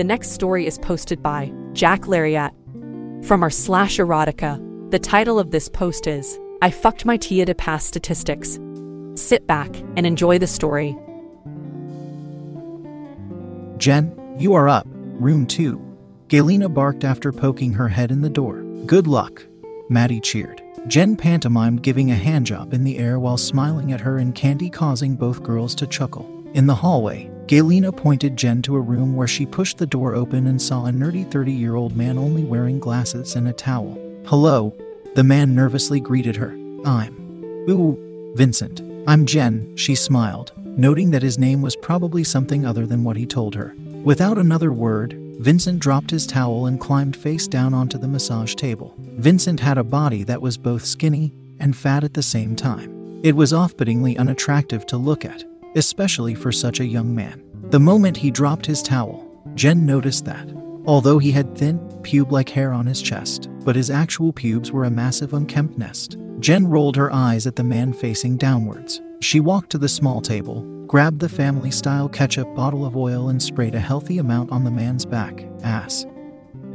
The next story is posted by Jack Lariat from our slash erotica. The title of this post is I fucked my TA to pass statistics. Sit back and enjoy the story. Jen, you are up. Room 2. Galena barked after poking her head in the door. Good luck. Maddie cheered. Jen pantomimed giving a handjob in the air while smiling at her and Candy causing both girls to chuckle. In the hallway, Galena pointed Jen to a room where she pushed the door open and saw a nerdy 30 year old man only wearing glasses and a towel. Hello, the man nervously greeted her. I'm. Ooh, Vincent. I'm Jen, she smiled, noting that his name was probably something other than what he told her. Without another word, Vincent dropped his towel and climbed face down onto the massage table. Vincent had a body that was both skinny and fat at the same time. It was off puttingly unattractive to look at, especially for such a young man. The moment he dropped his towel, Jen noticed that, although he had thin, pube like hair on his chest, but his actual pubes were a massive unkempt nest, Jen rolled her eyes at the man facing downwards. She walked to the small table, grabbed the family style ketchup bottle of oil, and sprayed a healthy amount on the man's back, ass,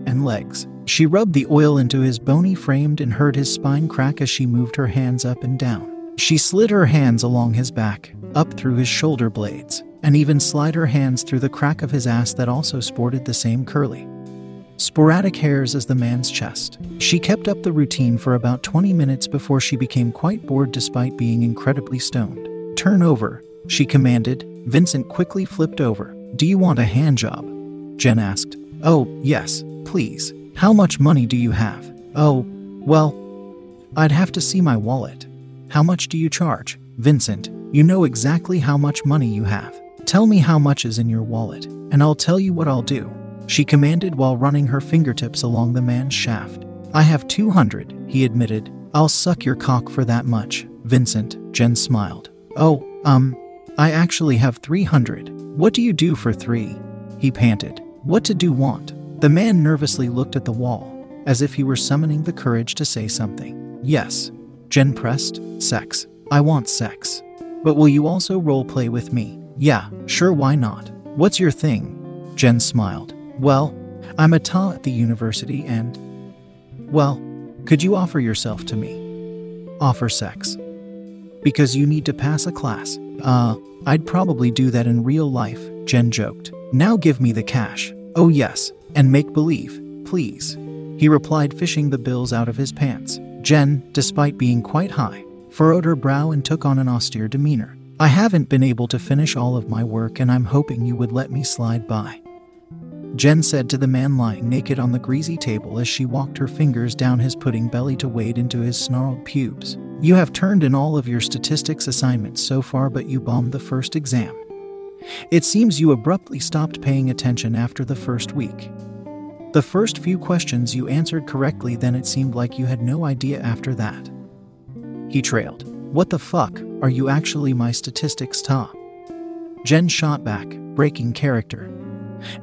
and legs. She rubbed the oil into his bony framed and heard his spine crack as she moved her hands up and down. She slid her hands along his back, up through his shoulder blades, and even slide her hands through the crack of his ass that also sported the same curly, sporadic hairs as the man's chest. She kept up the routine for about 20 minutes before she became quite bored despite being incredibly stoned. Turn over, she commanded. Vincent quickly flipped over. Do you want a hand job? Jen asked. Oh, yes, please. How much money do you have? Oh, well, I'd have to see my wallet. How much do you charge? Vincent, you know exactly how much money you have. Tell me how much is in your wallet, and I'll tell you what I'll do. She commanded while running her fingertips along the man's shaft. I have 200, he admitted. I'll suck your cock for that much. Vincent, Jen smiled. Oh, um, I actually have 300. What do you do for three? He panted. What to do want? The man nervously looked at the wall, as if he were summoning the courage to say something. Yes. Jen pressed. Sex. I want sex. But will you also role play with me? Yeah, sure, why not? What's your thing? Jen smiled. Well, I'm a ta at the university and. Well, could you offer yourself to me? Offer sex. Because you need to pass a class. Uh, I'd probably do that in real life, Jen joked. Now give me the cash. Oh, yes, and make believe, please. He replied, fishing the bills out of his pants. Jen, despite being quite high, furrowed her brow and took on an austere demeanor. I haven't been able to finish all of my work, and I'm hoping you would let me slide by. Jen said to the man lying naked on the greasy table as she walked her fingers down his pudding belly to wade into his snarled pubes. You have turned in all of your statistics assignments so far, but you bombed the first exam. It seems you abruptly stopped paying attention after the first week. The first few questions you answered correctly, then it seemed like you had no idea after that. He trailed. What the fuck are you actually my statistics ta? Jen shot back, breaking character.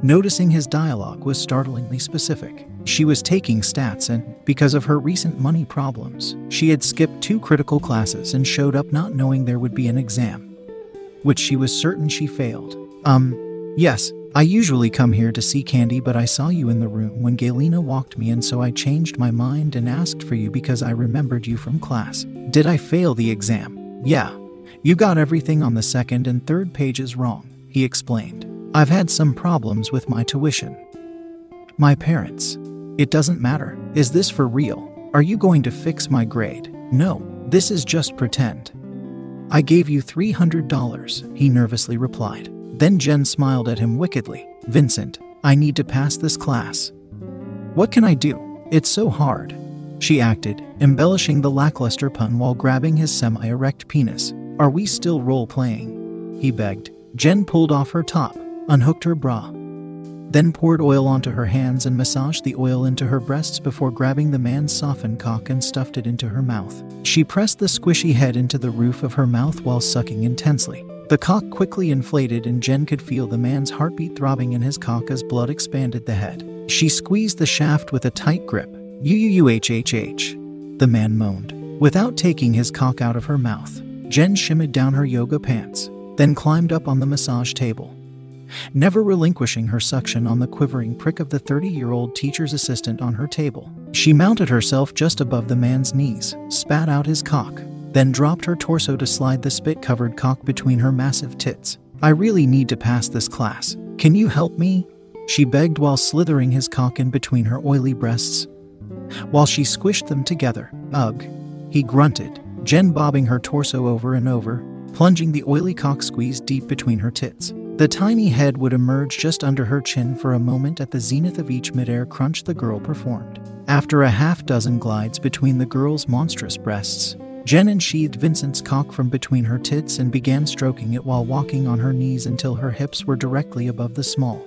Noticing his dialogue was startlingly specific. She was taking stats, and because of her recent money problems, she had skipped two critical classes and showed up not knowing there would be an exam, which she was certain she failed. Um, yes, I usually come here to see Candy, but I saw you in the room when Galena walked me, and so I changed my mind and asked for you because I remembered you from class. Did I fail the exam? Yeah, you got everything on the second and third pages wrong, he explained. I've had some problems with my tuition. My parents. It doesn't matter. Is this for real? Are you going to fix my grade? No, this is just pretend. I gave you $300, he nervously replied. Then Jen smiled at him wickedly. Vincent, I need to pass this class. What can I do? It's so hard. She acted, embellishing the lackluster pun while grabbing his semi erect penis. Are we still role playing? He begged. Jen pulled off her top, unhooked her bra, then poured oil onto her hands and massaged the oil into her breasts before grabbing the man's softened cock and stuffed it into her mouth. She pressed the squishy head into the roof of her mouth while sucking intensely. The cock quickly inflated, and Jen could feel the man's heartbeat throbbing in his cock as blood expanded the head. She squeezed the shaft with a tight grip. UUUHHH, the man moaned. Without taking his cock out of her mouth, Jen shimmied down her yoga pants, then climbed up on the massage table. Never relinquishing her suction on the quivering prick of the 30 year old teacher's assistant on her table, she mounted herself just above the man's knees, spat out his cock, then dropped her torso to slide the spit covered cock between her massive tits. I really need to pass this class. Can you help me? She begged while slithering his cock in between her oily breasts. While she squished them together, ugh, he grunted, Jen bobbing her torso over and over, plunging the oily cock squeeze deep between her tits. The tiny head would emerge just under her chin for a moment at the zenith of each midair crunch the girl performed. After a half dozen glides between the girl's monstrous breasts, Jen unsheathed Vincent's cock from between her tits and began stroking it while walking on her knees until her hips were directly above the small,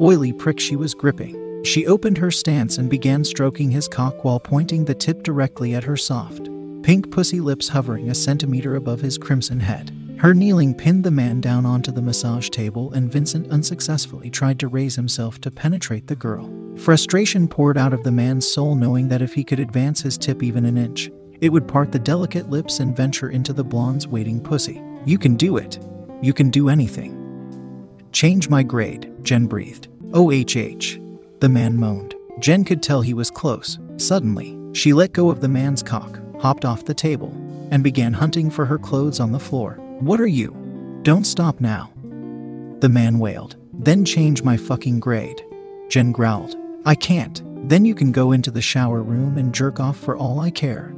oily prick she was gripping. She opened her stance and began stroking his cock while pointing the tip directly at her soft, pink pussy lips hovering a centimeter above his crimson head. Her kneeling pinned the man down onto the massage table, and Vincent unsuccessfully tried to raise himself to penetrate the girl. Frustration poured out of the man's soul, knowing that if he could advance his tip even an inch, it would part the delicate lips and venture into the blonde's waiting pussy. You can do it. You can do anything. Change my grade, Jen breathed. OHH. The man moaned. Jen could tell he was close. Suddenly, she let go of the man's cock, hopped off the table, and began hunting for her clothes on the floor. What are you? Don't stop now. The man wailed. Then change my fucking grade. Jen growled. I can't. Then you can go into the shower room and jerk off for all I care.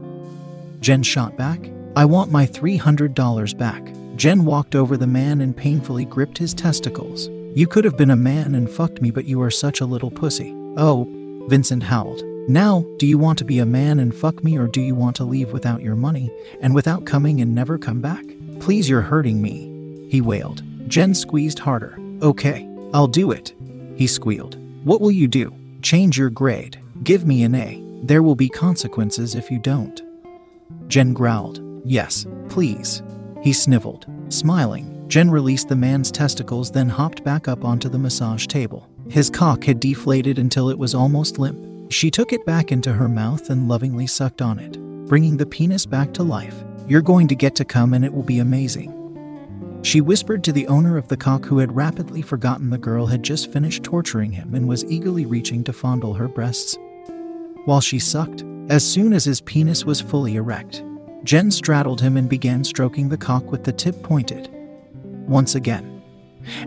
Jen shot back. I want my $300 back. Jen walked over the man and painfully gripped his testicles. You could have been a man and fucked me, but you are such a little pussy. Oh, Vincent howled. Now, do you want to be a man and fuck me, or do you want to leave without your money and without coming and never come back? Please, you're hurting me, he wailed. Jen squeezed harder. Okay, I'll do it, he squealed. What will you do? Change your grade. Give me an A. There will be consequences if you don't. Jen growled. Yes, please. He sniveled. Smiling, Jen released the man's testicles, then hopped back up onto the massage table. His cock had deflated until it was almost limp. She took it back into her mouth and lovingly sucked on it, bringing the penis back to life. You're going to get to come and it will be amazing. She whispered to the owner of the cock, who had rapidly forgotten the girl had just finished torturing him and was eagerly reaching to fondle her breasts. While she sucked, as soon as his penis was fully erect, Jen straddled him and began stroking the cock with the tip pointed. Once again.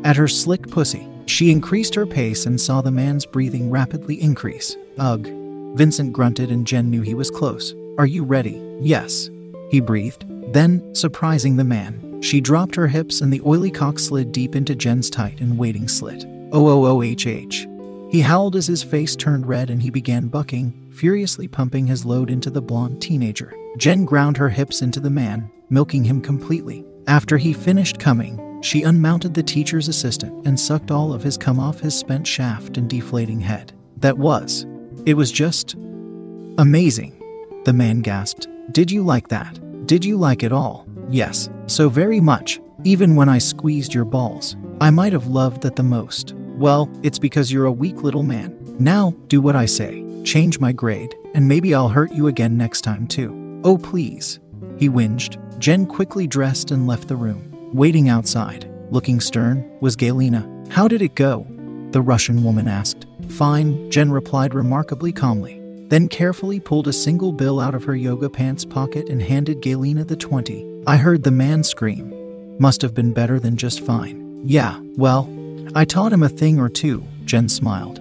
At her slick pussy, she increased her pace and saw the man's breathing rapidly increase. Ugh. Vincent grunted and Jen knew he was close. Are you ready? Yes he breathed. Then, surprising the man, she dropped her hips and the oily cock slid deep into Jen's tight and waiting slit. Oh, oh, OOOHH. He howled as his face turned red and he began bucking, furiously pumping his load into the blonde teenager. Jen ground her hips into the man, milking him completely. After he finished coming, she unmounted the teacher's assistant and sucked all of his cum off his spent shaft and deflating head. That was. It was just. amazing. The man gasped. Did you like that? Did you like it all? Yes, so very much. Even when I squeezed your balls, I might have loved that the most. Well, it's because you're a weak little man. Now, do what I say. Change my grade, and maybe I'll hurt you again next time too. Oh, please. He whinged. Jen quickly dressed and left the room. Waiting outside, looking stern, was Galina. How did it go? The Russian woman asked. Fine, Jen replied remarkably calmly. then carefully pulled a single bill out of her yoga pants pocket and handed Galena the 20. I heard the man scream. Must have been better than just fine. Yeah, well, I taught him a thing or two, Jen smiled.